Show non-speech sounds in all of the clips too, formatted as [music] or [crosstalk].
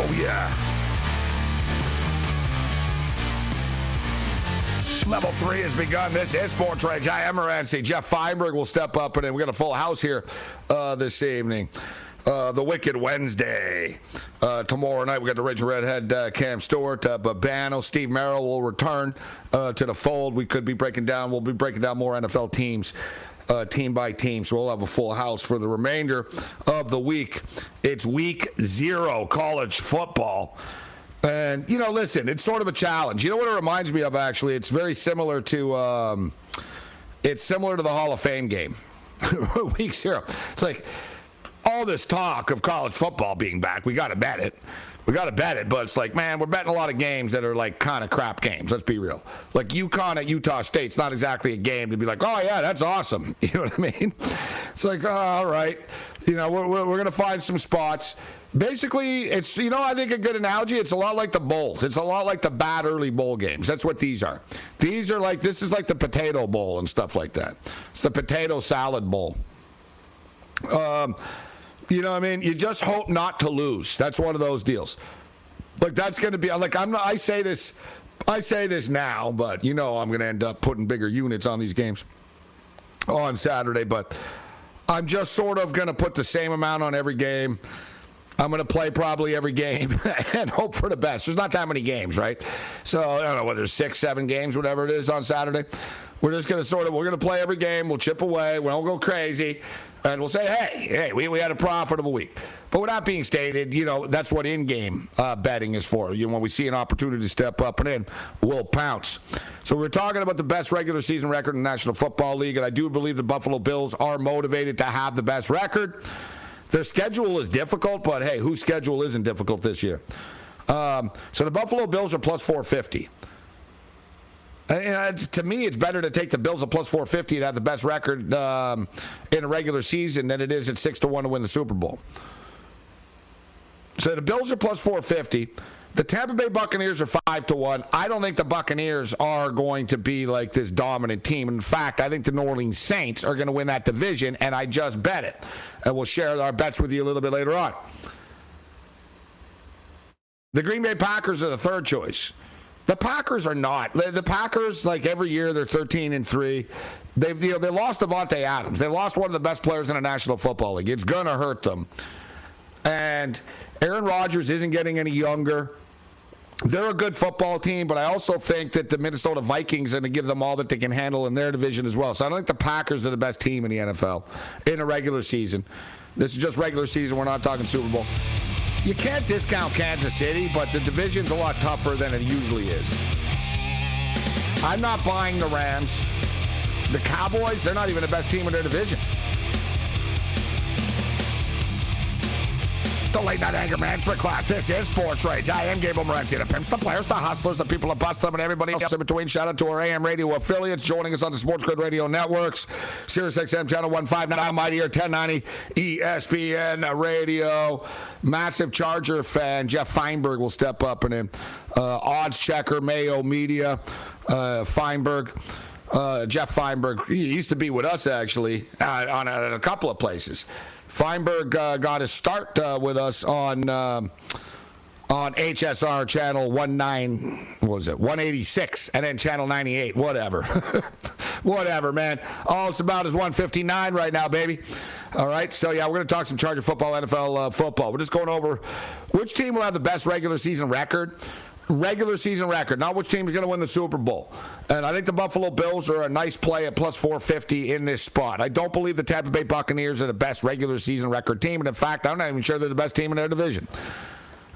Oh, yeah. Level three has begun. This is Sports Rage. I am Morency. Jeff Feinberg will step up, and we got a full house here uh, this evening. Uh, the Wicked Wednesday. Uh, tomorrow night, we got the Rage and Redhead uh, Cam Stewart, uh, Babano, Steve Merrill will return uh, to the fold. We could be breaking down, we'll be breaking down more NFL teams. Uh, team by team, so we'll have a full house for the remainder of the week. It's week zero college football. And, you know, listen, it's sort of a challenge. You know what it reminds me of, actually? It's very similar to. Um, it's similar to the Hall of Fame game. [laughs] Week zero. It's like all this talk of college football being back. We got to bet it. We got to bet it. But it's like, man, we're betting a lot of games that are like kind of crap games. Let's be real. Like UConn at Utah State's not exactly a game to be like, oh, yeah, that's awesome. [laughs] You know what I mean? It's like, oh, all right. You know, we're, we're, we're to find some spots. Basically, it's, you know, I think a good analogy, it's a lot like the bowls. It's a lot like the bad early bowl games. That's what these are. These are like, this is like the potato bowl and stuff like that. It's the potato salad bowl. Um, you know what I mean? You just hope not to lose. That's one of those deals. Like, that's going to be, like, I'm not, I say this, I say this now, but you know I'm going to end up putting bigger units on these games on Saturday, but I'm just sort of going to put the same amount on every game. I'm going to play probably every game [laughs] and hope for the best. There's not that many games, right? So I don't know whether there's six, seven games, whatever it is on Saturday. We're just going to sort of we're going to play every game. We'll chip away. We don't go crazy, and we'll say, hey, hey, we, we had a profitable week. But with that being stated, you know that's what in-game uh, betting is for. You know, when we see an opportunity to step up and in, we'll pounce. So we're talking about the best regular season record in the National Football League, and I do believe the Buffalo Bills are motivated to have the best record. Their schedule is difficult, but hey, whose schedule isn't difficult this year? Um, so the Buffalo Bills are plus 450. And, it's- to me, it's better to take the Bills at plus 450 and have the best record um, in a regular season than it is at six to one to win the Super Bowl. So the Bills are plus 450. The Tampa Bay Buccaneers are five to one. I don't think the Buccaneers are going to be like this dominant team. In fact, I think the New Orleans Saints are going to win that division, and I just bet it. And we'll share our bets with you a little bit later on. The Green Bay Packers are the third choice. The Packers are not. The Packers, like every year, they're 13 and three. They've you know they lost Davante Adams. They lost one of the best players in the National Football League. It's gonna hurt them. And Aaron Rodgers isn't getting any younger. They're a good football team, but I also think that the Minnesota Vikings are going to give them all that they can handle in their division as well. So I don't think the Packers are the best team in the NFL in a regular season. This is just regular season. We're not talking Super Bowl. You can't discount Kansas City, but the division's a lot tougher than it usually is. I'm not buying the Rams. The Cowboys, they're not even the best team in their division. The late night anger management class. This is Sports Rage. I am Gabriel Morency. The pimps, the players, the hustlers, the people that bust them, and everybody else in between. Shout out to our AM radio affiliates joining us on the Sports Grid Radio networks. Sirius XM channel 159, Mighty Air 1090, ESPN radio. Massive Charger fan. Jeff Feinberg will step up and in. Uh, odds checker, Mayo Media, uh, Feinberg. Uh, Jeff Feinberg, he used to be with us actually uh, on a, a couple of places. Feinberg uh, got his start uh, with us on um, on HSR channel 19 what was it 186 and then channel 98 whatever. [laughs] Whatever man. All it's about is 159 right now baby. All right so yeah we're going to talk some Charger football NFL uh, football. We're just going over which team will have the best regular season record regular season record, not which team is going to win the Super Bowl. And I think the Buffalo Bills are a nice play at plus 450 in this spot. I don't believe the Tampa Bay Buccaneers are the best regular season record team. And in fact, I'm not even sure they're the best team in their division.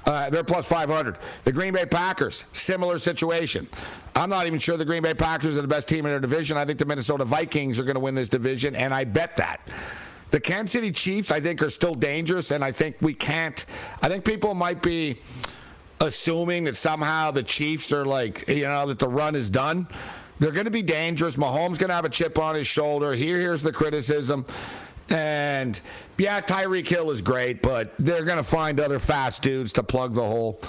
Uh, they're plus 500. The Green Bay Packers, similar situation. I'm not even sure the Green Bay Packers are the best team in their division. I think the Minnesota Vikings are going to win this division, and I bet that. The Kansas City Chiefs, I think, are still dangerous, and I think we can't. I think people might be assuming that somehow the Chiefs are like, you know, that the run is done. They're going to be dangerous. Mahomes going to have a chip on his shoulder. Here, here's the criticism. And yeah, Tyreek Hill is great, but they're going to find other fast dudes to plug the hole.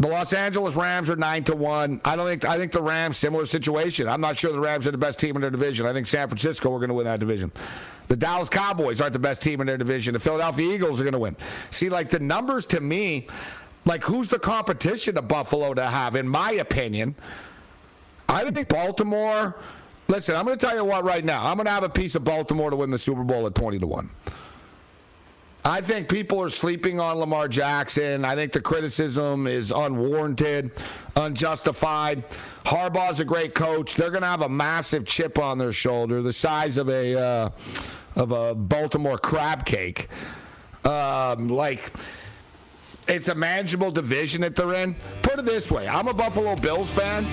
The Los Angeles Rams are nine to one. I don't think. I think the Rams similar situation. I'm not sure the Rams are the best team in their division. I think San Francisco are going to win that division. The Dallas Cowboys aren't the best team in their division. The Philadelphia Eagles are going to win. See, like the numbers to me, like who's the competition of Buffalo to have? In my opinion, I think Baltimore. Listen, I'm going to tell you what right now. I'm going to have a piece of Baltimore to win the Super Bowl at 20 to 1. I think people are sleeping on Lamar Jackson. I think the criticism is unwarranted, unjustified. Harbaugh's a great coach. They're going to have a massive chip on their shoulder, the size of a uh, of a Baltimore crab cake. Um, like it's a manageable division that they're in. Put it this way: I'm a Buffalo Bills fan.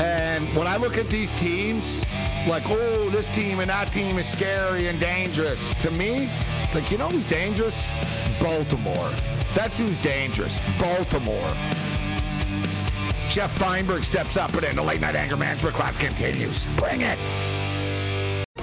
And when I look at these teams, like, oh, this team and that team is scary and dangerous. To me, it's like, you know who's dangerous? Baltimore. That's who's dangerous. Baltimore. Jeff Feinberg steps up and then the late night anger management class continues. Bring it.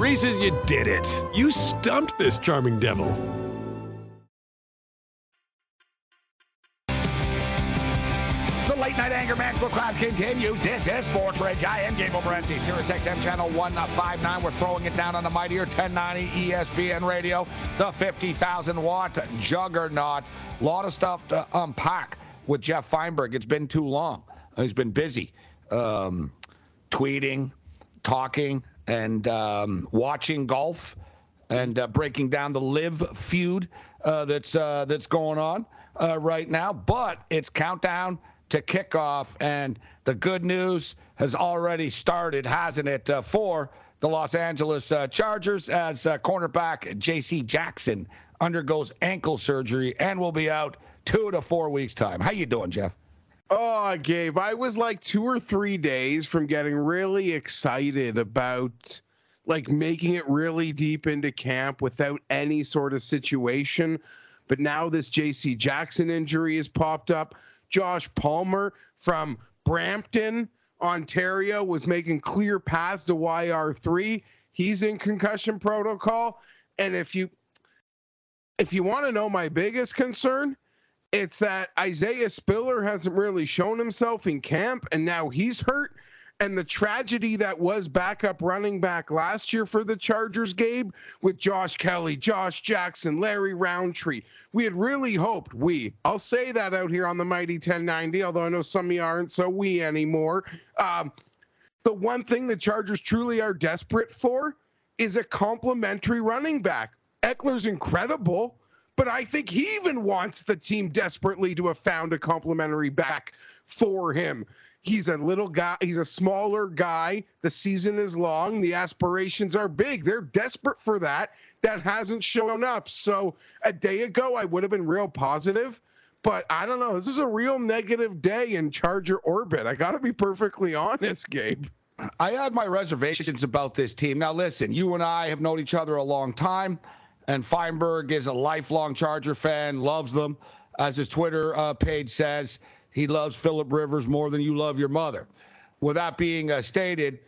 Reese's, you did it. You stumped this charming devil. The late night anger management class continues. This is Sports Rage. I am Gabriel Morency, Sirius XM channel 159. We're throwing it down on the mightier 1090 ESPN radio, the 50,000 watt juggernaut. A lot of stuff to unpack with Jeff Feinberg. It's been too long. He's been busy um, tweeting, talking, and um, watching golf and uh, breaking down the live feud uh, that's uh, that's going on uh, right now. But it's countdown to kickoff, and the good news has already started, hasn't it? Uh, for the Los Angeles uh, Chargers, as cornerback J.C. Jackson undergoes ankle surgery and will be out two to four weeks' time. How you doing, Jeff? Oh, Gabe, I was like two or three days from getting really excited about like making it really deep into camp without any sort of situation. But now this JC Jackson injury has popped up. Josh Palmer from Brampton, Ontario, was making clear paths to YR3. He's in concussion protocol. And if you if you want to know my biggest concern, it's that Isaiah Spiller hasn't really shown himself in camp, and now he's hurt. And the tragedy that was backup running back last year for the Chargers, Gabe, with Josh Kelley, Josh Jackson, Larry Rountree. We had really hoped, we, I'll say that out here on the Mighty 1090, although I know some of you aren't so we anymore. Um, the one thing the Chargers truly are desperate for is a complementary running back. Ekeler's incredible but I think he even wants the team desperately to have found a complimentary back for him. He's a little guy, he's a smaller guy. The season is long, the aspirations are big. They're desperate for that. That hasn't shown up. So a day ago, I would have been real positive. But I don't know. This is a real negative day in Charger orbit. I got to be perfectly honest, Gabe. I had my reservations about this team. Now, listen, you and I have known each other a long time and Feinberg is a lifelong Charger fan, loves them. As his Twitter uh, page says, he loves Philip Rivers more than you love your mother. With that being uh, stated,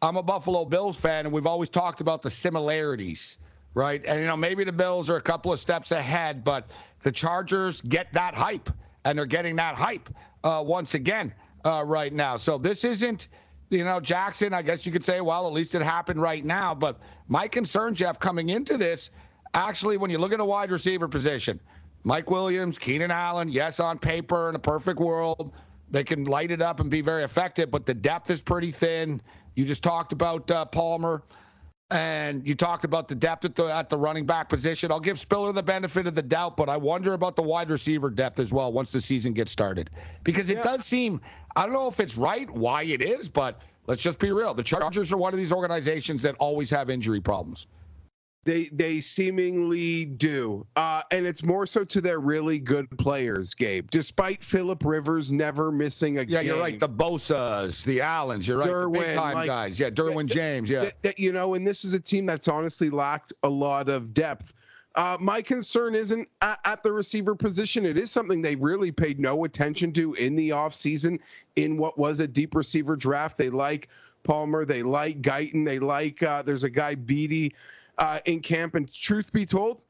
I'm a Buffalo Bills fan, and we've always talked about the similarities, right? And, you know, maybe the Bills are a couple of steps ahead, but the Chargers get that hype, and they're getting that hype uh, once again uh, right now. So this isn't, you know, Jackson, I guess you could say, well, at least it happened right now. But my concern, Jeff, coming into this actually, when you look at a wide receiver position, Mike Williams, Keenan Allen, yes, on paper, in a perfect world, they can light it up and be very effective, but the depth is pretty thin. You just talked about uh, Palmer, and you talked about the depth at the at the running back position. I'll give Spiller the benefit of the doubt, but I wonder about the wide receiver depth as well once the season gets started, because it yeah. does seem I don't know if it's right why it is, but let's just be real. The Chargers are one of these organizations that always have injury problems. They they seemingly do, uh, and it's more so to their really good players, Gabe. Despite Philip Rivers never missing a game. yeah, game. you're right. The Bosa's, the Allens, you're right. Derwin, the big time like, guys, yeah. Derwin James, yeah. you know, and this is a team that's honestly lacked a lot of depth. Uh, my concern isn't at, at, the receiver position. It is something they really paid no attention to in the offseason in what was a deep receiver draft. They like Palmer, they like Guyton, they like uh, there's a guy Beatty uh, in camp. And truth be told,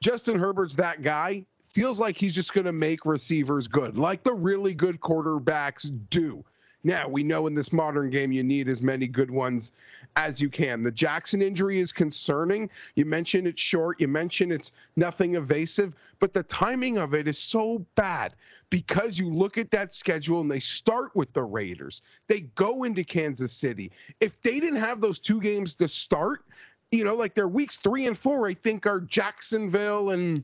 Justin Herbert's that guy. Feels like he's just going to make receivers good, like the really good quarterbacks do. Now, we know in this modern game you need as many good ones as you can. The Jackson injury is concerning. You mentioned it's short, you mentioned it's nothing evasive, but the timing of it is so bad because you look at that schedule and they start with the Raiders. They go into Kansas City. If they didn't have those two games to start, you know, like their weeks three and four, I think, are Jacksonville and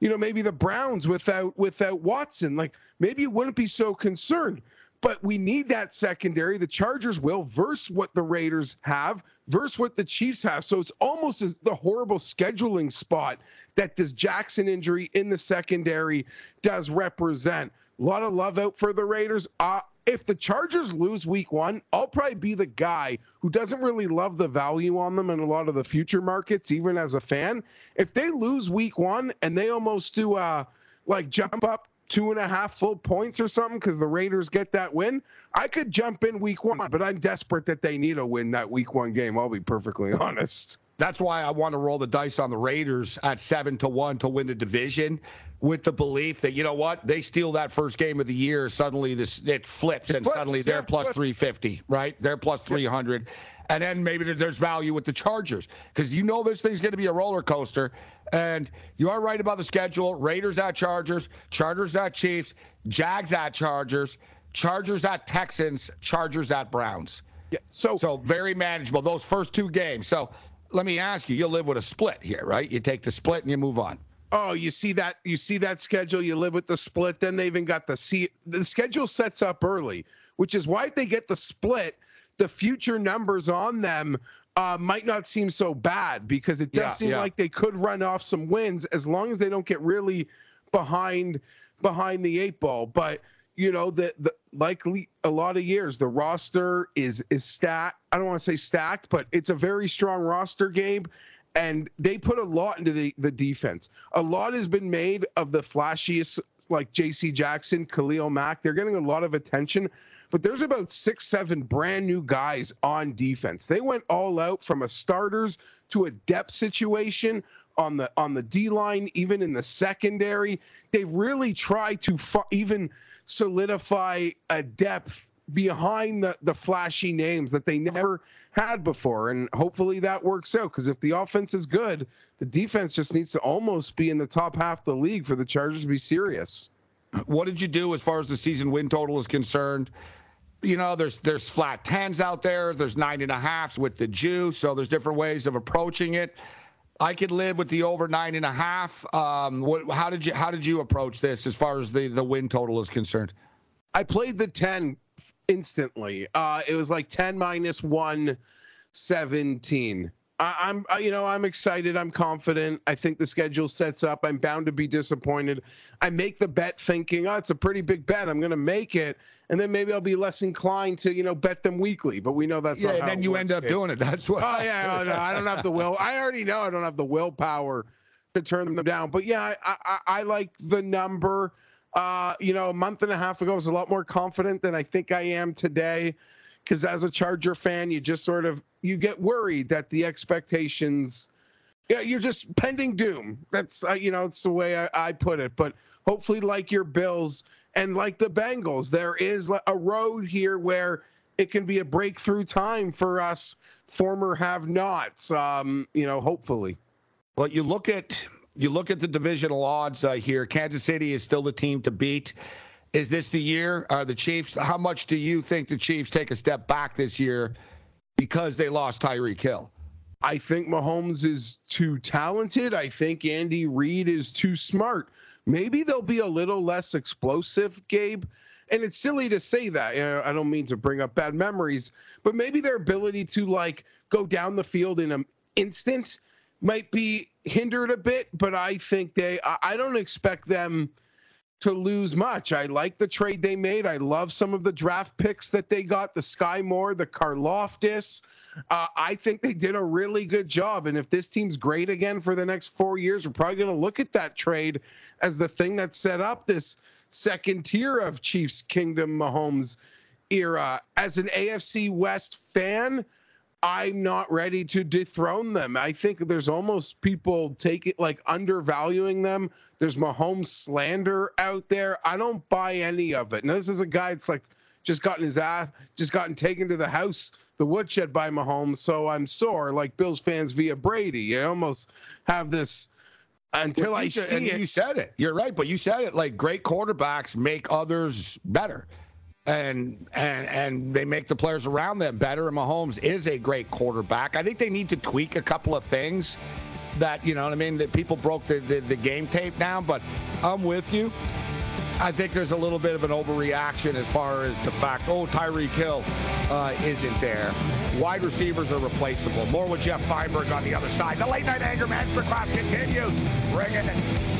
you know maybe the Browns without without Watson. Like maybe you wouldn't be so concerned. But we need that secondary. The Chargers will verse what the Raiders have, verse what the Chiefs have. So it's almost as the horrible scheduling spot that this Jackson injury in the secondary does represent. A lot of love out for the Raiders. Uh, if the Chargers lose week one, I'll probably be the guy who doesn't really love the value on them in a lot of the future markets, even as a fan. If they lose week one and they almost do uh like jump up two and a half full points or something because the Raiders get that win, I could jump in week one, but I'm desperate that they need a win that week one game. I'll be perfectly [laughs] honest. That's why I want to roll the dice on the Raiders at seven to one to win the division with the belief that you know what they steal that first game of the year suddenly this it flips it and flips, suddenly they're plus 350 right they're plus 300 and then maybe there's value with the chargers. Because you know this thing's going to be a roller coaster. And you are right about the schedule. Raiders at chargers chargers at chiefs jags at chargers chargers at texans chargers at browns. Yeah so so very manageable those first two games. So let me ask you you'll live with a split here right? You take the split and you move on. Oh, you see that you see that schedule, you live with the split, then they even got the see the schedule sets up early, which is why they get the split. The future numbers on them uh, might not seem so bad because it does Yeah, seem yeah. like they could run off some wins as long as they don't get really behind behind the eight ball. But you know the the likely a lot of years the roster is is stat. I don't want to say stacked, but it's a very strong roster, Gabe. And they put a lot into the the defense. A lot has been made of the flashiest like J.C. Jackson, Khalil Mack. They're getting a lot of attention but there's about six, seven brand new guys on defense. They went all out from a starters to a depth situation on the on the D line, even in the secondary. They've really tried to fu- even solidify a depth behind the the flashy names that they never had before, and hopefully that works out. Because if the offense is good, the defense just needs to almost be in the top half of the league for the Chargers to be serious. What did you do as far as the season win total is concerned? You know, there's there's flat tens out there. There's nine and a halfs with the juice. So there's different ways of approaching it. I could live with the over nine and a half. Um, what, how did you how did you approach this as far as the the win total is concerned? I played the 10 instantly. Uh, it was like 10 minus 117. I, I'm, I, you know, I'm excited. I'm confident. I think the schedule sets up. I'm bound to be disappointed. I make the bet thinking, oh, it's a pretty big bet. I'm going to make it. And then maybe I'll be less inclined to, you know, bet them weekly. But we know that's Yeah, not then you works, end up doing it. That's what. Oh yeah, oh, no, I don't have the will. I already know I don't have the willpower to turn them down. But yeah, I I, I like the number. Uh, you know, a month and a half ago, I was a lot more confident than I think I am today. Because as a Charger fan, you just sort of you get worried that the expectations. Yeah, you're just pending doom. That's uh, you know, it's the way I, I put it. But hopefully, like your Bills and like the Bengals, there is a road here where it can be a breakthrough time for us former have-nots. Um, you know, hopefully. Well, you look at you look at the divisional odds uh, here. Kansas City is still the team to beat. Is this the year? Are the Chiefs? How much do you think the Chiefs take a step back this year because they lost Tyreek Hill? I think Mahomes is too talented. I think Andy Reid is too smart. Maybe they'll be a little less explosive, Gabe. And it's silly to say that. You know, I don't mean to bring up bad memories, but maybe their ability to like go down the field in an instant might be hindered a bit. But I think they, I don't expect them to lose much. I like the trade they made. I love some of the draft picks that they got, the Skyy Moore, the Karlaftis. Uh, I think they did a really good job. And if this team's great again for the next four years, we're probably going to look at that trade as the thing that set up this second tier of Chiefs Kingdom Mahomes era. As an AFC West fan, I'm not ready to dethrone them. I think there's almost people take it like undervaluing them. There's Mahomes slander out there. I don't buy any of it. Now this is a guy that's like just gotten his ass, just gotten taken to the house, the woodshed by Mahomes. So I'm sore, like Bills fans via Brady. You almost have this until Well, I said- see and it. You said it. You're right, but you said it like great quarterbacks make others better. And and and they make the players around them better. And Mahomes is a great quarterback. I think they need to tweak a couple of things that you know what I mean. That people broke the, the, the game tape down, but I'm with you. I think there's a little bit of an overreaction as far as the fact, oh, Tyreek Hill uh, isn't there. Wide receivers are replaceable. More with Jeff Feinberg on the other side. The late night anger management class continues. Bring it.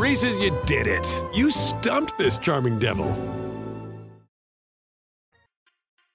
Reese's, you did it. You stumped this charming devil.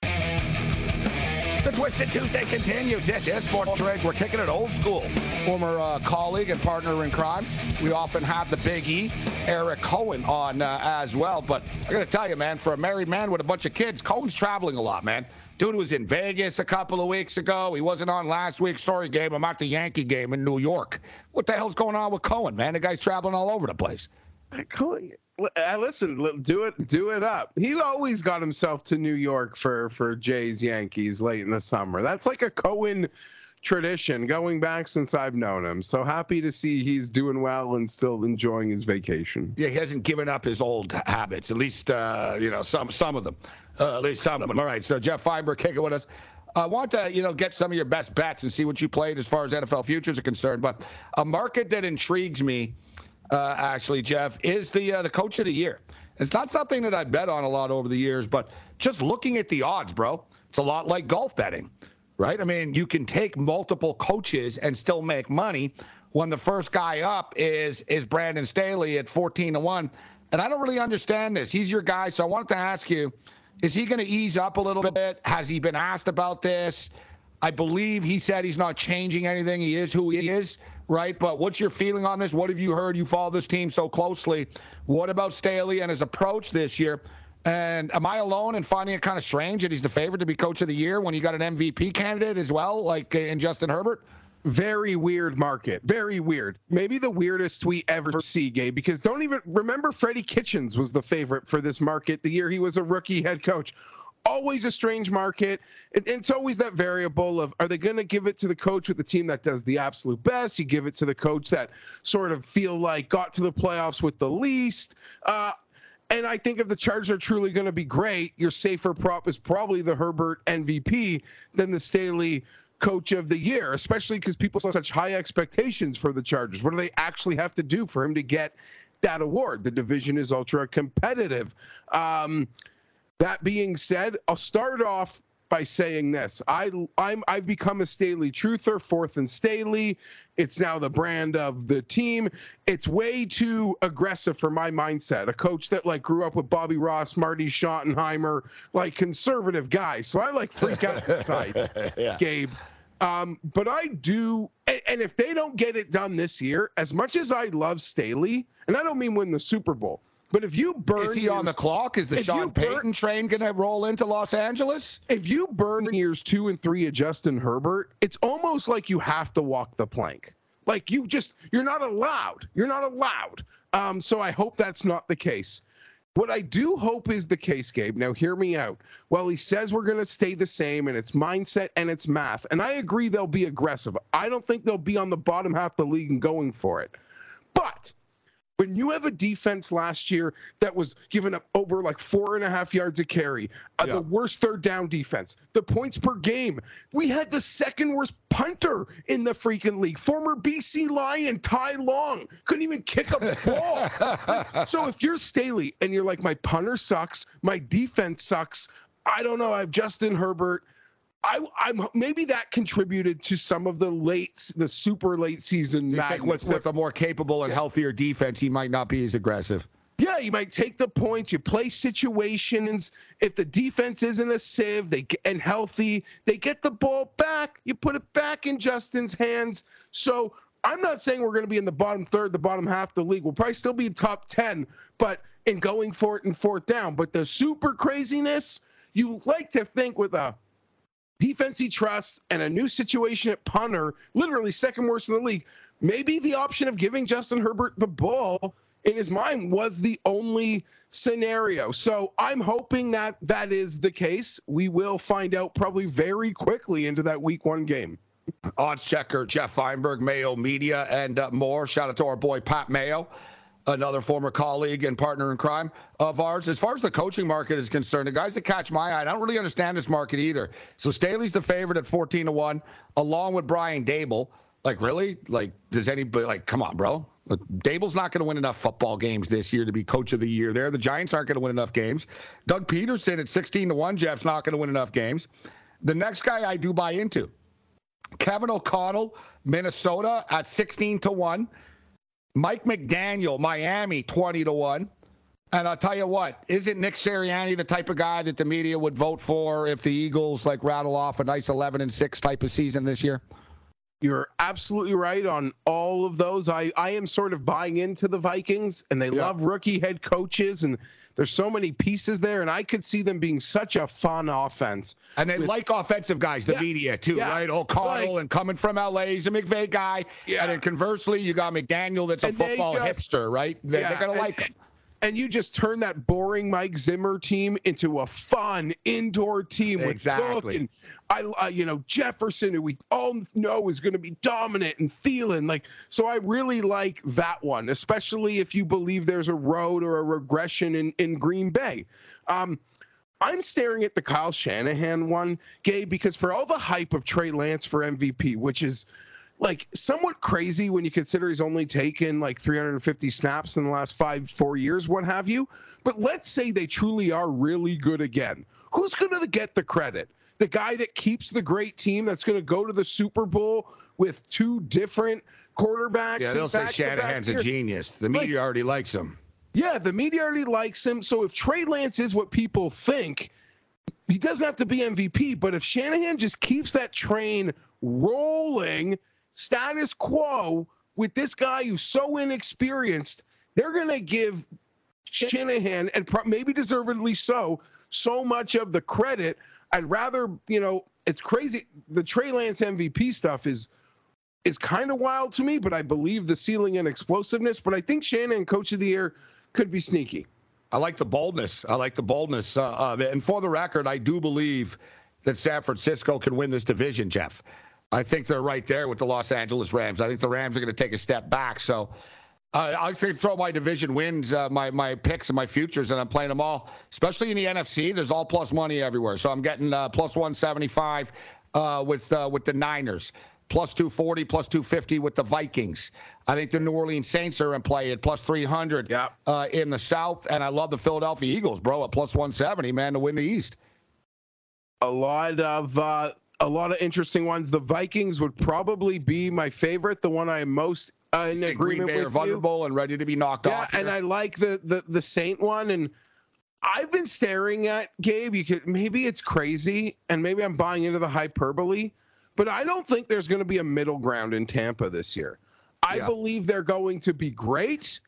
The Twisted Tuesday continues. This is Sports Rage. We're kicking it old school. Former uh, colleague and partner in crime. We often have the Big E, Eric Cohen, on uh, as well. But I got to tell you, man, for a married man with a bunch of kids, Cohen's traveling a lot, man. Dude was in Vegas a couple of weeks ago. He wasn't on last week's story game. I'm at the Yankee game in New York. What the hell's going on with Cohen, man? The guy's traveling all over the place. Cohen, uh, listen, do it, do it up. He always got himself to New York for for Jay's Yankees late in the summer. That's like a Cohen tradition going back since I've known him. So happy to see he's doing well and still enjoying his vacation. Yeah, he hasn't given up his old habits. At least uh, you know some some of them. Uh, at least some of them. All right. So Jeff Feinberg kicking with us. I want to, you know, get some of your best bets and see what you played as far as NFL futures are concerned. But a market that intrigues me, uh, actually, Jeff, is the uh, the coach of the year. It's not something that I bet on a lot over the years, but just looking at the odds, bro, it's a lot like golf betting right? I mean, you can take multiple coaches and still make money when the first guy up is is Brandon Staley at 14 to 1. And I don't really understand this. He's your guy, so I wanted to ask you, is he going to ease up a little bit? Has he been asked about this? I believe he said he's not changing anything. He is who he is, right? But what's your feeling on this? What have you heard? You follow this team so closely. What about Staley and his approach this year? And am I alone in finding it kind of strange that he's the favorite to be coach of the year when you got an MVP candidate as well, like in Justin Herbert? Very weird market. Very weird. Maybe the weirdest we ever see, Gabe, because don't even remember Freddie Kitchens was the favorite for this market the year he was a rookie head coach. Always a strange market. it's always that variable of are they going to give it to the coach with the team that does the absolute best? You give it to the coach that sort of feel like got to the playoffs with the least. Uh, and I think if the Chargers are truly going to be great, your safer prop is probably the Herbert MVP than the Staley coach of the year, especially because people saw such high expectations for the Chargers. What do they actually have to do for him to get that award? The division is ultra competitive. Um, that being said, I'll start off by saying this. I I'm I've become a Staley truther, fourth and Staley. It's now the brand of the team. It's way too aggressive for my mindset. A coach that like grew up with Bobby Ross, Marty Schottenheimer, like conservative guys. So I like freak out [laughs] inside, yeah. Gabe. Um, but I do, and, and if they don't get it done this year, as much as I love Staley, and I don't mean win the Super Bowl, but if you burn, is he on the clock? Is the Sean Payton burn, train going to roll into Los Angeles? If you burn years two and three of Justin Herbert, it's almost like you have to walk the plank. Like you just, you're not allowed. You're not allowed. Um, so I hope that's not the case. What I do hope is the case, Gabe. Now, hear me out. Well, he says we're going to stay the same, and it's mindset and it's math. And I agree they'll be aggressive. I don't think they'll be on the bottom half of the league and going for it. But when you have a defense last year that was giving up over like four and a half yards a carry, uh, yeah. the worst third down defense, the points per game, we had the second worst punter in the freaking league. Former BC Lion Ty Long couldn't even kick a ball. [laughs] so if you're Staley and you're like, my punter sucks, my defense sucks, I don't know. I have Justin Herbert. I, am maybe that contributed to some of the late, the super late season. You think with, with a more capable and healthier defense, he might not be as aggressive. Yeah, you might take the points. You play situations. If the defense isn't a sieve, they get, and healthy, they get the ball back. You put it back in Justin's hands. So I'm not saying we're going to be in the bottom third, the bottom half of the league. We'll probably still be top ten, but in going for it and fourth down. But the super craziness, you like to think with a defense he trusts and a new situation at punter, literally second worst in the league, maybe the option of giving Justin Herbert the ball in his mind was the only scenario. So I'm hoping that that is the case. We will find out probably very quickly into that week one game. Odds checker Jeff Feinberg, Mayo Media, and uh, more. Shout out to our boy Pat Mayo. Another former colleague and partner in crime of ours. As far as the coaching market is concerned, the guys that catch my eye, I don't really understand this market either. So Staley's the favorite at 14 to 1, along with Brian Daboll. Like, really? Like, does anybody, like, come on, bro? Daboll's not going to win enough football games this year to be coach of the year there. The Giants aren't going to win enough games. Doug Pederson at 16 to 1, Jeff's not going to win enough games. The next guy I do buy into, Kevin O'Connell, Minnesota at 16 to 1. Mike McDaniel, Miami, 20 to 1. And I'll tell you what, isn't Nick Sirianni the type of guy that the media would vote for if the Eagles like rattle off a nice 11 and 6 type of season this year? You're absolutely right on all of those. I, I am sort of buying into the Vikings, and they yeah. love rookie head coaches, and there's so many pieces there, and I could see them being such a fun offense. And they with, like offensive guys, the yeah, media too, yeah, right? O'Connell like, and coming from LA, he's a McVay guy. Yeah. And then conversely, you got McDaniel, that's a and football just, hipster, right? They, are gonna like him and you just turn that boring Mike Zimmer team into a fun indoor team with exactly. Cook and I, uh, you know, Jefferson, who we all know is going to be dominant and Thielen. Like, so I really like that one, especially if you believe there's a road or a regression in in Green Bay. Um, I'm staring at the Kyle Shanahan one, Gabe, because for all the hype of Trey Lance for MVP, which is like somewhat crazy when you consider he's only taken like 350 snaps in the last five, four years, what have you. But let's say they truly are really good again. Who's going to get the credit? The guy that keeps the great team that's going to go to the Super Bowl with two different quarterbacks. Yeah, they'll say Shanahan's a genius. The media like, already likes him. Yeah, the media already likes him. So if Trey Lance is what people think, he doesn't have to be MVP. But if Shanahan just keeps that train rolling, status quo with this guy who's so inexperienced, they're going to give Shanahan, and maybe deservedly so, so much of the credit. I'd rather, you know, it's crazy. The Trey Lance MVP stuff is is kind of wild to me, but I believe the ceiling and explosiveness. But I think Shannon, coach of the year, could be sneaky. I like the boldness. I like the boldness. Uh, and for the record, I do believe that San Francisco can win this division, Jeff. I think they're right there with the Los Angeles Rams. I think the Rams are going to take a step back. So uh, I throw my division wins, uh, my my picks and my futures, and I'm playing them all. Especially in the NFC, there's all plus money everywhere. So I'm getting uh, plus 175 uh, with uh, with the Niners, plus 240, plus 250 with the Vikings. I think the New Orleans Saints are in play at plus 300 yep. Uh, in the South, and I love the Philadelphia Eagles, bro, at plus 170, man, to win the East. A lot of a lot of interesting ones. The Vikings would probably be my favorite, the one I am most uh, in agreement Green Bay with. Vulnerable and ready to be knocked yeah, off. Yeah, and I like the, the the Saint one. And I've been staring at Gabe. You could maybe it's crazy, and maybe I'm buying into the hyperbole, but I don't think there's going to be a middle ground in Tampa this year. I yeah. believe they're going to be great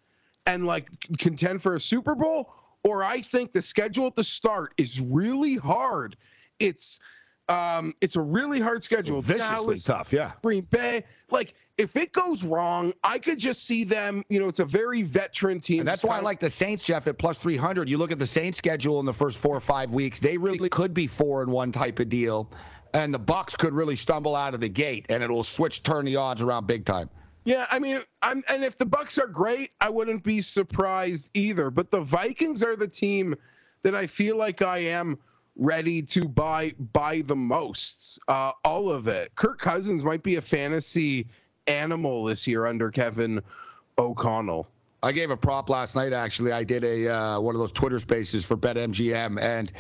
and like contend for a Super Bowl, or I think the schedule at the start is really hard. It's um, it's a really hard schedule. Viciously Dallas, tough, yeah. Green Bay, like if it goes wrong, I could just see them. You know, it's a very veteran team. And that's why I like the Saints, Jeff, at plus three hundred. You look at the Saints schedule in the first four or five weeks; they really could be four and one type of deal, and the Bucs could really stumble out of the gate, and it'll switch, turn the odds around big time. Yeah, I mean, I'm, and if the Bucs are great, I wouldn't be surprised either. But the Vikings are the team that I feel like I am ready to buy buy the most. Uh, all of it. Kirk Cousins might be a fantasy animal this year under Kevin O'Connell. I gave a prop last night. Actually, I did a uh, one of those Twitter Spaces for BetMGM, and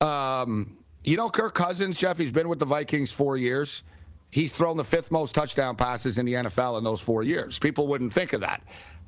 um, you know Kirk Cousins, Jeff. He's been with the Vikings four years. He's thrown the fifth most touchdown passes in the NFL in those four years. People wouldn't think of that.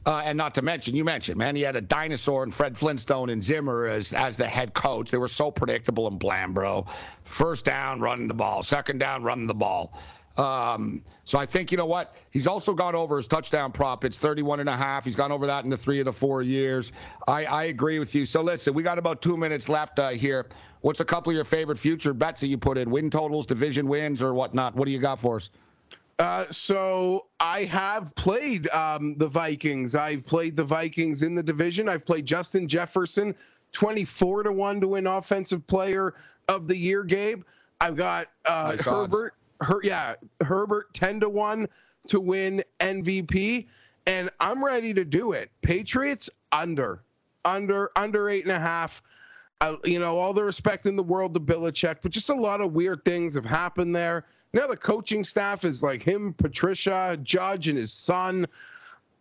Uh, and not to mention, you mentioned, man, he had a dinosaur and Fred Flintstone and Zimmer as as the head coach. They were so predictable and bland, bro. First down, running the ball. Second down, running the ball. Um, so I think you know what? He's also gone over his touchdown prop. It's 31 and a half. He's gone over that in the three of the four years. I, I agree with you. So listen, we got about two minutes left uh, here. What's a couple of your favorite future bets that you put in? Win totals, division wins, or whatnot? What do you got for us? Uh, so I have played um, the Vikings. I've played the Vikings in the division. I've played Justin Jefferson, 24 to 1 to win offensive player of the year, Gabe. I've got uh, nice Herbert. Her, yeah, Herbert 10 to 1 to win MVP. and I'm ready to do it. Patriots under, under, under eight and a half. Uh, you know, all the respect in the world to Belichick, but just a lot of weird things have happened there. Now the coaching staff is like him, Patricia, Judge, and his son.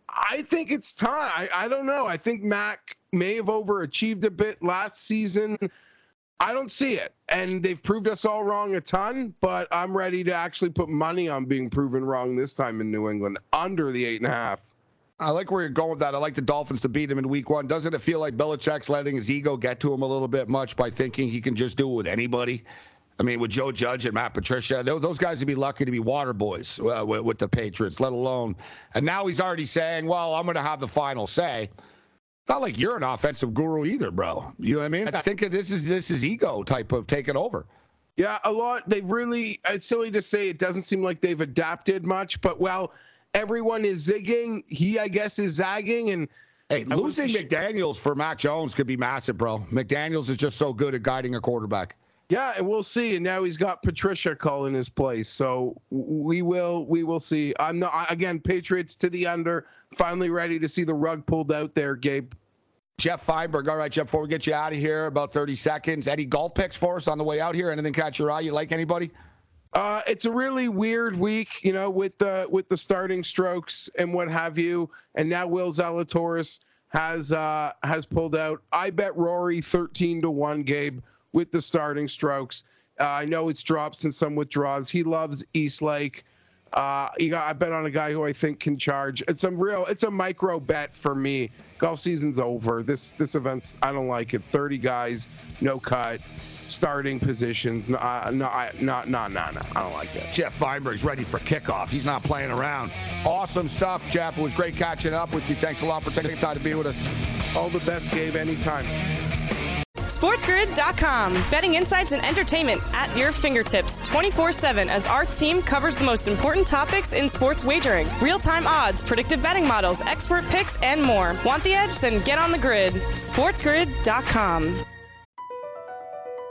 I think it's time. I, I don't know. I think Mac may have overachieved a bit last season. I don't see it. And they've proved us all wrong a ton, but I'm ready to actually put money on being proven wrong this time in New England under the eight and a half. I like where you're going with that. I like the Dolphins to beat him in week one. Doesn't it feel like Belichick's letting his ego get to him a little bit much by thinking he can just do it with anybody? I mean, with Joe Judge and Matt Patricia, those guys would be lucky to be water boys uh, with, the Patriots, let alone. And now he's already saying, well, I'm going to have the final say. It's not like you're an offensive guru either, bro. You know what I mean? I think this is this is ego type of taking over. Yeah, a lot. They've really. It's silly to say it doesn't seem like they've adapted much, but well, everyone is zigging. He, I guess, is zagging, and hey, losing McDaniels for Mac Jones could be massive, bro. McDaniels is just so good at guiding a quarterback. Yeah, and we'll see. And now he's got Patricia calling his place, so we will we will see. I'm not again Patriots to the under. Finally ready to see the rug pulled out there, Gabe. Jeff Feinberg. All right, Jeff. Before we get you out of here, about 30 seconds. Any golf picks for us on the way out here? Anything catch your eye? You like anybody? Uh, it's a really weird week, you know, with the with the starting strokes and what have you. And now Will Zalatoris has uh, has pulled out. I bet Rory 13 to one, Gabe with the starting strokes. Uh, I know it's drops and some withdraws. He loves East Lake. Uh, got, I bet on a guy who I think can charge. It's a real, it's a micro bet for me. Golf season's over. This this event's I don't like it. Thirty guys, no cut, starting positions. No, uh, no, I, no, no, no, no. I don't like that. Jeff Feinberg's ready for kickoff. He's not playing around. Awesome stuff, Jeff. It was great catching up with you. Thanks a lot for taking the time to be with us. All the best, Gabe. Anytime. SportsGrid.com. Betting insights and entertainment at your fingertips 24 7 as our team covers the most important topics in sports wagering real time odds, predictive betting models, expert picks, and more. Want the edge? Then get on the grid. SportsGrid.com.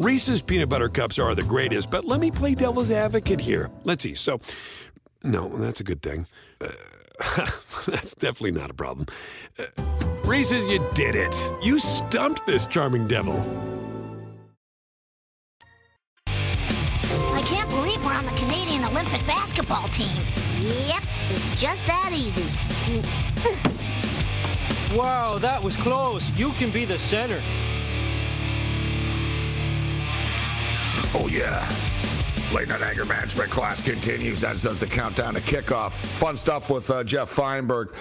Reese's peanut butter cups are the greatest, but let me play devil's advocate here. Let's see. So, no, that's a good thing. Uh, [laughs] that's definitely not a problem. Uh, Reese's, you did it. You stumped this charming devil. I can't believe we're on the Canadian Olympic basketball team. Yep, it's just that easy. wow, that was close. You can be the center. Oh, yeah. Late Night Anger Management class continues, as does the countdown to kickoff. Fun stuff with uh, Jeff Feinberg.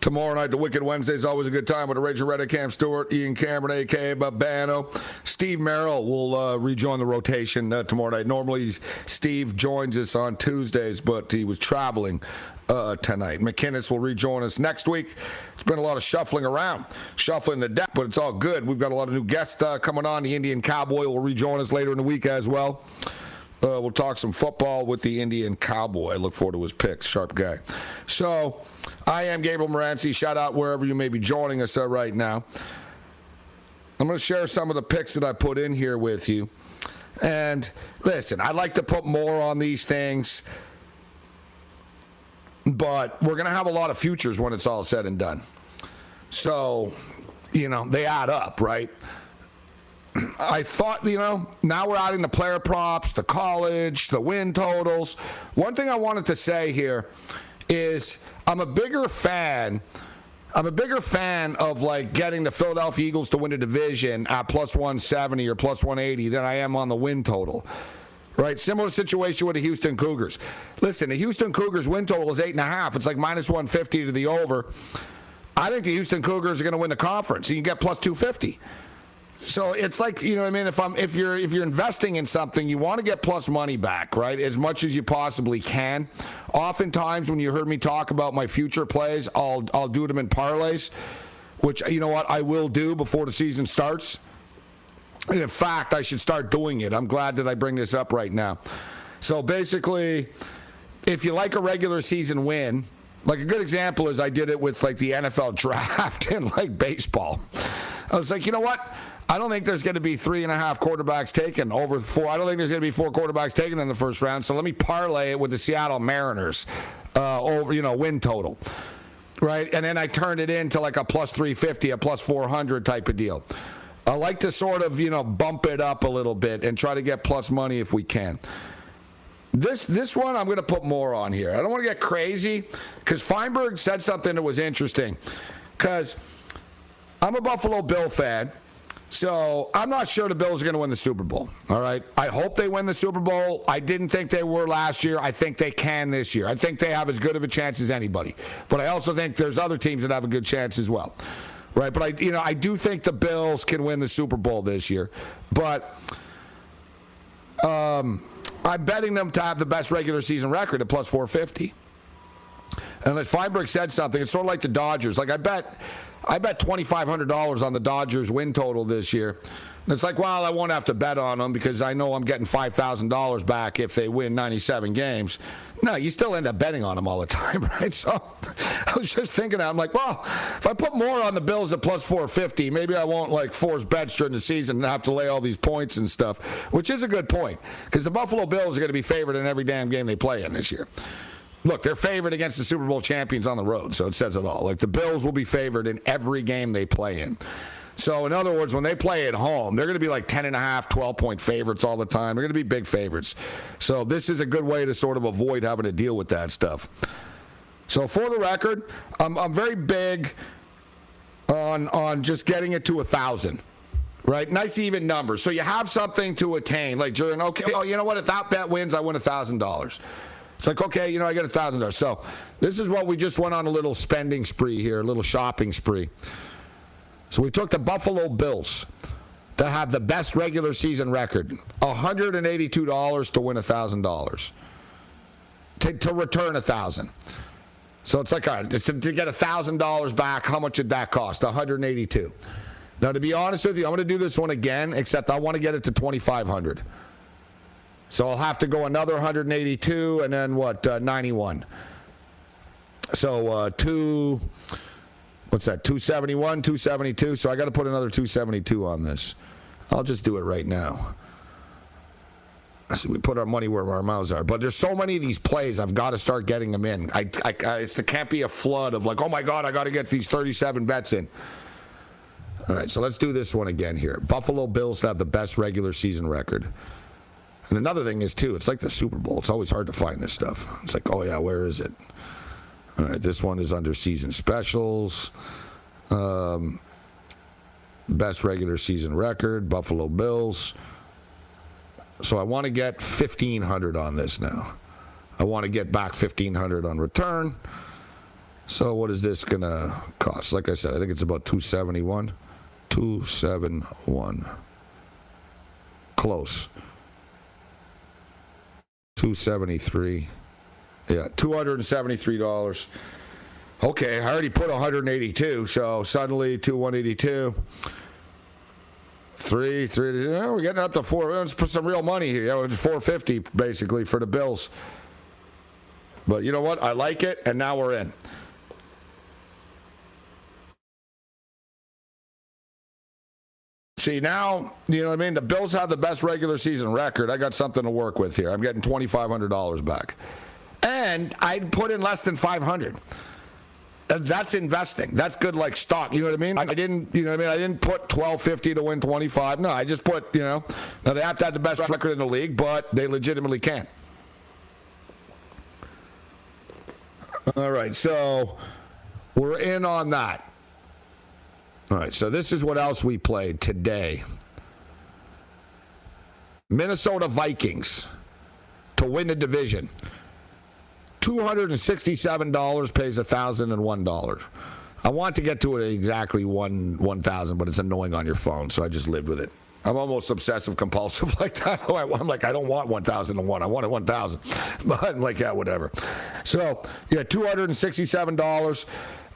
Tomorrow night, the Wicked Wednesday is always a good time with the Raging Red Cam Stewart, Ian Cameron, a.k.a. Babano. Steve Merrill will uh, rejoin the rotation uh, tomorrow night. Normally, Steve joins us on Tuesdays, but he was traveling uh, tonight. McKinnis will rejoin us next week. It's been a lot of shuffling around, shuffling the deck, but it's all good. We've got a lot of new guests uh, coming on. The Indian Cowboy will rejoin us later in the week as well. Uh, we'll talk some football with the Indian Cowboy. I look forward to his picks. Sharp guy. So, I am Gabriel Morency. Shout out wherever you may be joining us uh, right now. I'm going to share some of the picks that I put in here with you. And listen, I'd like to put more on these things, but we're going to have a lot of futures when it's all said and done. So, you know, they add up, right? I thought, you know, now we're adding the player props, the college, the win totals. One thing I wanted to say here is I'm a bigger fan. I'm a bigger fan of like getting the Philadelphia Eagles to win a division at plus 170 or plus 180 than I am on the win total. Right, similar situation with the Houston Cougars. Listen, the Houston Cougars win total is eight and a half. It's like minus 150 to the over. I think the Houston Cougars are going to win the conference. You can get plus 250. So it's like you know I mean. If I'm if you're if you're investing in something, you want to get plus money back, right? As much as you possibly can. Oftentimes, when you heard me talk about my future plays, I'll I'll do them in parlays, which you know what I will do before the season starts. In fact, I should start doing it. I'm glad that I bring this up right now. So basically, if you like a regular season win, like a good example is I did it with like the NFL [laughs] draft and like baseball. I was like, you know what? I don't think there's going to be three and a half quarterbacks taken over four. I don't think there's going to be four quarterbacks taken in the first round. So let me parlay it with the Seattle Mariners uh, over, you know, win total, right? And then I turned it into like a plus 350, a plus 400 type of deal. I like to sort of, you know, bump it up a little bit and try to get plus money if we can. This this one I'm going to put more on here. I don't want to get crazy because Feinberg said something that was interesting. Because I'm a Buffalo Bill fan. So I'm not sure the Bills are going to win the Super Bowl. All right. I hope they win the Super Bowl. I didn't think they were last year. I think they can this year. I think they have as good of a chance as anybody. But I also think there's other teams that have a good chance as well. Right. But I you know, I do think the Bills can win the Super Bowl this year. But um, I'm betting them to have the best regular season record at plus 450. And like Feinberg said something, it's sort of like the Dodgers. Like I bet I bet $2,500 on the Dodgers win total this year. It's like, well, I won't have to bet on them because I know I'm getting $5,000 back if they win 97 games. No, you still end up betting on them all the [laughs] time, right? So I was just thinking, I'm like, well, if I put more on the Bills at plus 450, maybe I won't like force bets during the season and have to lay all these points and stuff, which is a good point because the Buffalo Bills are going to be favored in every damn game they play in this year. Look, they're favored against the Super Bowl champions on the road, so it says it all. Like the Bills will be favored in every game they play in. So, in other words, when they play at home, they're going to be like 10 and a half, 12 point favorites all the time. They're going to be big favorites. So, this is a good way to sort of avoid having to deal with that stuff. So, for the record, I'm, I'm very big on, on just getting it to a thousand. Right, nice even numbers. So you have something to attain. Like during, okay, oh, you know what? If that bet wins, I win a thousand dollars. It's like, okay, you know, I get a thousand dollars. So this is what we just went on a little spending spree here, a little shopping spree. So we took the Buffalo Bills to have the best regular season record, $182 to win $1,000. To, to return a thousand. So it's like, all right, to, to get a thousand dollars back, how much did that cost? 182. Now, to be honest with you, I'm going to do this one again, except I want to get it to 2,500. So I'll have to go another 182 and then what, uh, 91. So uh, two, what's that, 271, 272. So I got to put another 272 on this. I'll just do it right now. So we put our money where our mouths are. But there's so many of these plays, I've got to start getting them in. I, I, I it can't be a flood of like, oh my God, I got to get these 37 bets in. All right, so let's do this one again here. Buffalo Bills have the best regular season record. And another thing is too, it's like the Super Bowl. It's always hard to find this stuff. It's like, oh yeah, where is it? All right, this one is under season specials. Um, best regular season record, Buffalo Bills. So I want to get 1500 on this now. I want to get back 1500 on return. So what is this going to cost? Like I said, I think it's about 271. 271. Close. 273. Yeah, $273. Okay, I already put 182, so suddenly to 182. Three, three. Yeah, we're getting up to four. Let's put some real money here. Yeah, it's 450 basically for the Bills. But you know what? I like it, and now we're in. See, now, you know what I mean? The Bills have the best regular season record. I got something to work with here. I'm getting $2,500 back. And I put in less than 500 that's investing. That's good like stock. You know what I mean? I didn't, you know what I mean? I didn't put 1250 to win 25. No, I just put, you know, now they have to have the best record in the league, but they legitimately can. All right, so we're in on that. All right, so this is what else we played today. Minnesota Vikings to win the division. $267 pays $1,001. I want to get to it exactly one 1000 but it's annoying on your phone, so I just lived with it. I'm almost obsessive compulsive [laughs] like that. I'm like, I don't want 1001. I want it 1000. [laughs] But I'm like, yeah, whatever. So, yeah, $267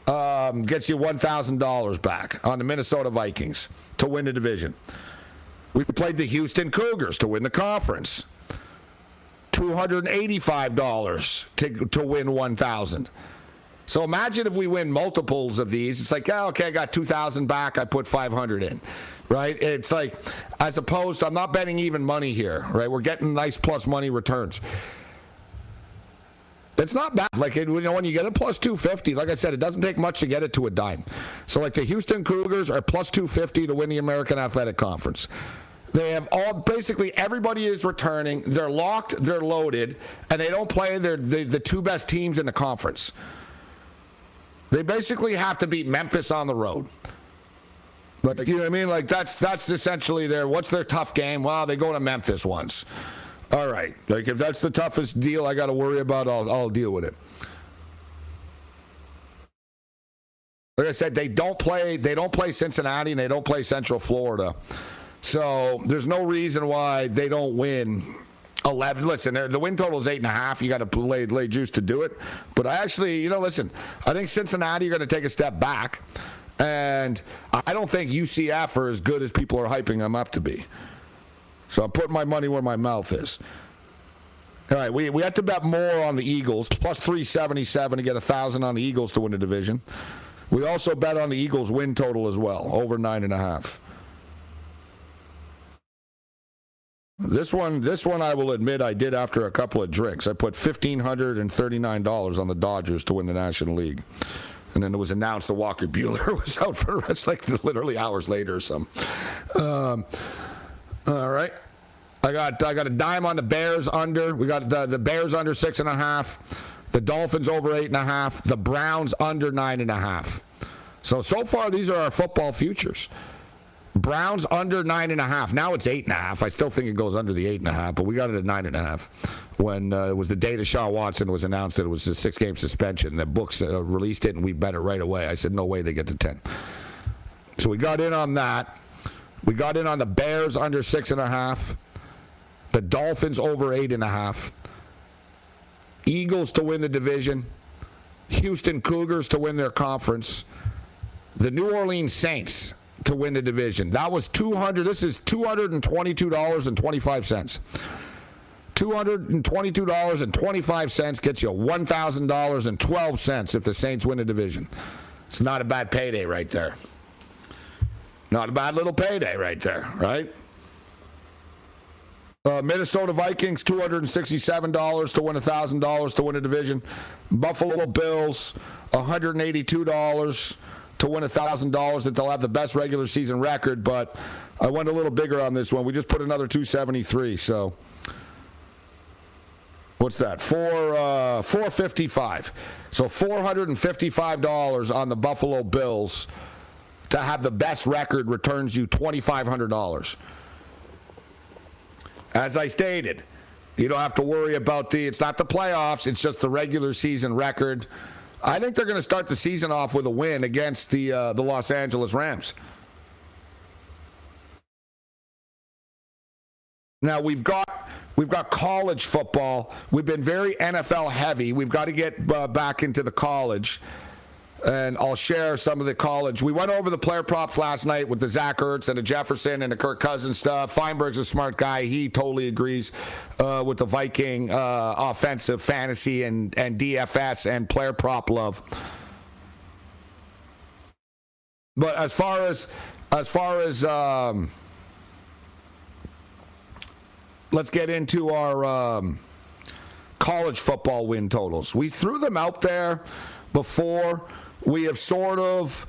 um, gets you $1,000 back on the Minnesota Vikings to win the division. We played the Houston Cougars to win the conference. $285 to, to win 1000 so imagine if we win multiples of these. It's like, oh, okay, I got 2,000 back. I put 500 in, right? It's like, as opposed, to, I'm not betting even money here, right? We're getting nice plus money returns. It's not bad. Like you know, when you get a plus 250, like I said, it doesn't take much to get it to a dime. So like the Houston Cougars are plus 250 to win the American Athletic Conference. They have all basically everybody is returning. They're locked, they're loaded, and they don't play their the, the two best teams in the conference. They basically have to beat Memphis on the road. Like you know what I mean? Like that's that's essentially their what's their tough game? Well, they go to Memphis once. All right. Like if that's the toughest deal I got to worry about, I'll I'll deal with it. Like I said, they don't play they don't play Cincinnati and they don't play Central Florida. So there's no reason why they don't win 11. Listen, the win total is eight and a half. You got to lay, lay juice to do it. But I actually, you know, listen, I think Cincinnati are going to take a step back. And I don't think UCF are as good as people are hyping them up to be. So I'm putting my money where my mouth is. All right, we, we had to bet more on the Eagles, plus 377 to get a 1,000 on the Eagles to win the division. We also bet on the Eagles win total as well, over nine and a half. This one, this one, I will admit, I did after a couple of drinks. I put fifteen hundred and thirty-nine dollars on the Dodgers to win the National League, and then it was announced that Walker Buehler [laughs] was out for the rest, like literally hours later or something. Um, all right, I got I got a dime on the Bears under. We got the, the Bears under six and a half, the Dolphins over eight and a half, the Browns under nine and a half. So so far, these are our football futures. Browns under nine and a half. Now it's eight and a half. I still think it goes under the eight and a half, but we got it at nine and a half when uh, it was the day Deshaun Watson was announced that it was a six game suspension. The books uh, released it and we bet it right away. I said, no way they get to 10. So we got in on that. We got in on the Bears under six and a half, the Dolphins over eight and a half, Eagles to win the division, Houston Cougars to win their conference, the New Orleans Saints to win the division. That was 200 this is $222.25. $222.25 gets you $1,000.12 if the Saints win the division. It's not a bad payday right there. Not a bad little payday right there, right? Uh, Minnesota Vikings, $267 to win $1,000 to win a division. Buffalo Bills, $182 to win $1,000 that they'll have the best regular season record, but I went a little bigger on this one. We just put another 273, so what's that? Four uh, 455. So $455 on the Buffalo Bills to have the best record returns you $2,500. As I stated, you don't have to worry about the, it's not the playoffs, it's just the regular season record. I think they're going to start the season off with a win against the uh, the Los Angeles Rams. Now we've got we've got college football. We've been very NFL heavy. We've got to get uh, back into the college and I'll share some of the college. We went over the player props last night with the Zach Ertz and the Jefferson and the Kirk Cousins stuff. Feinberg's a smart guy. He totally agrees uh, with the Viking uh, offensive fantasy and, and DFS and player prop love. But as far as as far as um, let's get into our um, college football win totals. We threw them out there before we have sort of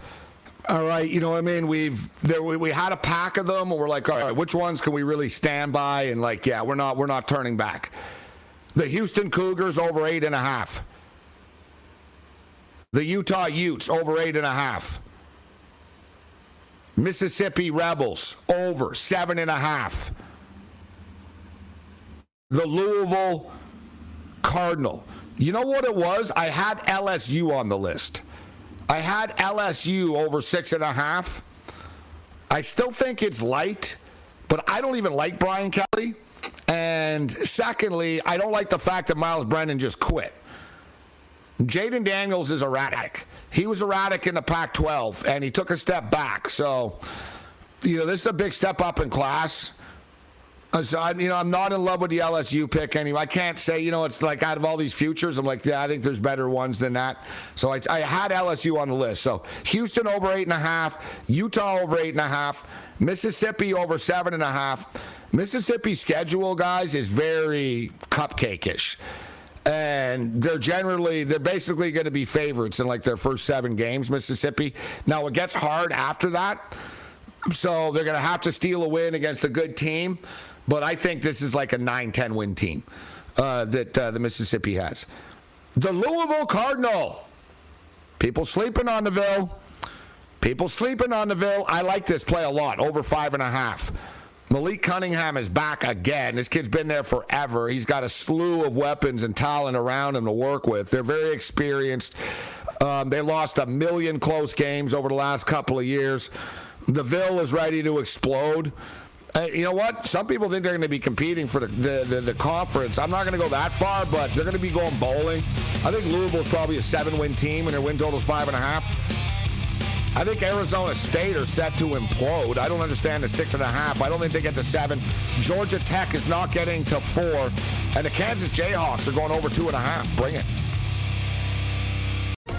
all right, you know what I mean? We've there we, we had a pack of them and we're like, all right, which ones can we really stand by? And like, yeah, we're not we're not turning back. The Houston Cougars over eight and a half. The Utah Utes over eight and a half. Mississippi Rebels over seven and a half. The Louisville Cardinal. You know what it was? I had LSU on the list. I had LSU over six and a half. I still think it's light, but I don't even like Brian Kelly. And secondly, I don't like the fact that Myles Brennan just quit. Jayden Daniels is erratic. He was erratic in the Pac 12, and he took a step back. So, you know, this is a big step up in class. Uh, so I, you know, I'm not in love with the LSU pick anyway. I can't say, you know, it's like out of all these futures, I'm like, yeah, I think there's better ones than that. So I, I had LSU on the list. So Houston over eight and a half, Utah over eight and a half, Mississippi over seven and a half. Mississippi schedule, guys, is very cupcake-ish and they're generally they're basically going to be favorites in like their first seven games mississippi now it gets hard after that so they're going to have to steal a win against a good team but i think this is like a 9-10 win team uh, that uh, the mississippi has the louisville cardinal people sleeping on the ville people sleeping on the ville i like this play a lot over five and a half Malik Cunningham is back again. This kid's been there forever. He's got a slew of weapons and talent around him to work with. They're very experienced. Um, they lost a million close games over the last couple of years. The Ville is ready to explode. Uh, you know what? Some people think they're going to be competing for the, the, the, the conference. I'm not going to go that far, but they're going to be going bowling. I think Louisville's probably a seven win team, and their win total is five and a half. I think Arizona State are set to implode. I don't understand the six and a half. I don't think they get to seven. Georgia Tech is not getting to four. And the Kansas Jayhawks are going over two and a half. Bring it.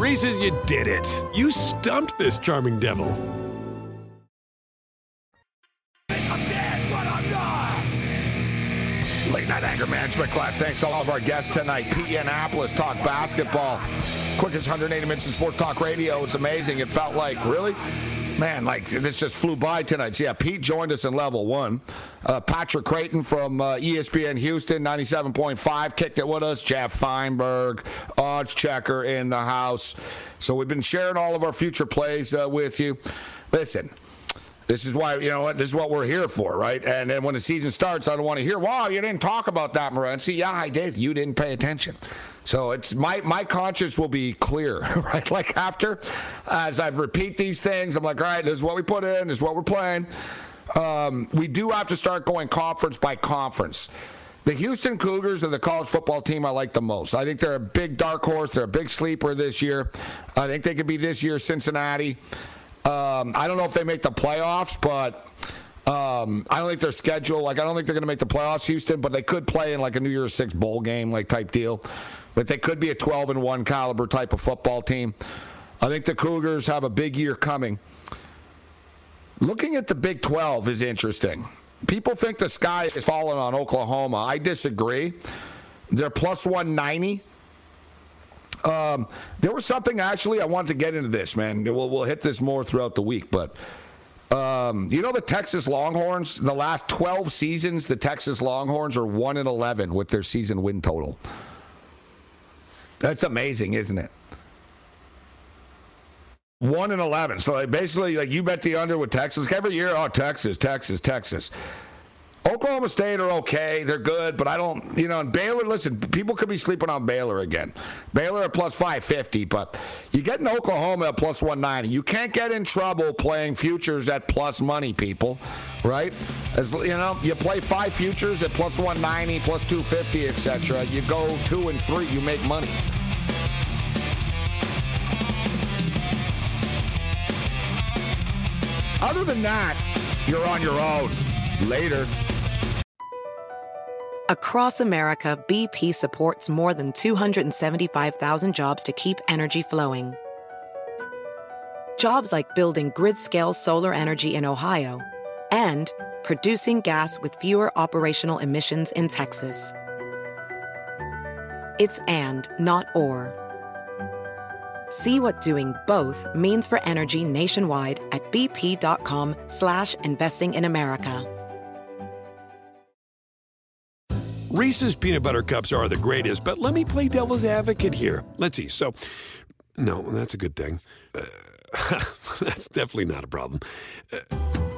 Reese's, you did it. You stumped this charming devil. I'm dead, but I'm not. Late night anger management class. Thanks to all of our guests tonight. P. Annapolis talk basketball. Quickest 180 minutes in sports talk radio. It's amazing. It felt like really Man, like this just flew by tonight. So, yeah, Pete joined us in level one. Uh, Patrick Creighton from uh, ESPN Houston, 97.5, kicked it with us. Jeff Feinberg, odds checker in the house. So we've been sharing all of our future plays uh, with you. Listen, this is why, you know what, this is what we're here for, right? And then when the season starts, I don't want to hear, wow, you didn't talk about that, Morency. Yeah, I did. You didn't pay attention. So it's my my conscience will be clear, [laughs] right? Like after, as I repeat these things, I'm like, all right, this is what we put in, this is what we're playing. Um, we do have to start going conference by conference. The Houston Cougars are the college football team I like the most. I think they're a big dark horse. They're a big sleeper this year. I think they could be this year Cincinnati. Um, I don't know if they make the playoffs, but um, I don't think their schedule, like, I don't think they're going to make the playoffs, Houston, but they could play in like a New Year's Six bowl game, like type deal but they could be a 12 and 1 caliber type of football team. I think the Cougars have a big year coming. Looking at the Big 12 is interesting. People think the sky is falling on Oklahoma. I disagree. They're plus 190. Um, there was something actually I wanted to get into this, man. We'll, we'll hit this more throughout the week, but um, you know the Texas Longhorns. The last 12 seasons, the Texas Longhorns are one and 11 with their season win total. That's amazing, isn't it? One and eleven. So like basically, like you bet the under with Texas every year. Oh, Texas, Texas, Texas. Oklahoma State are okay. They're good, but I don't, you know, and Baylor, listen, people could be sleeping on Baylor again. Baylor at plus 550, but you get in Oklahoma at plus 190. You can't get in trouble playing futures at plus money, people, right? As you know, you play five futures at plus 190, plus 250, etc. You go two and three, you make money. Other than that, you're on your own. Later. Across America, BP supports more than 275,000 jobs to keep energy flowing. Jobs like building grid scale solar energy in Ohio and producing gas with fewer operational emissions in Texas. It's and, not or. See what doing both means for energy nationwide at bp.com slash investing in America. Reese's peanut butter cups are the greatest, but let me play devil's advocate here. Let's see. So, no, that's a good thing. Uh, [laughs] that's definitely not a problem. Uh,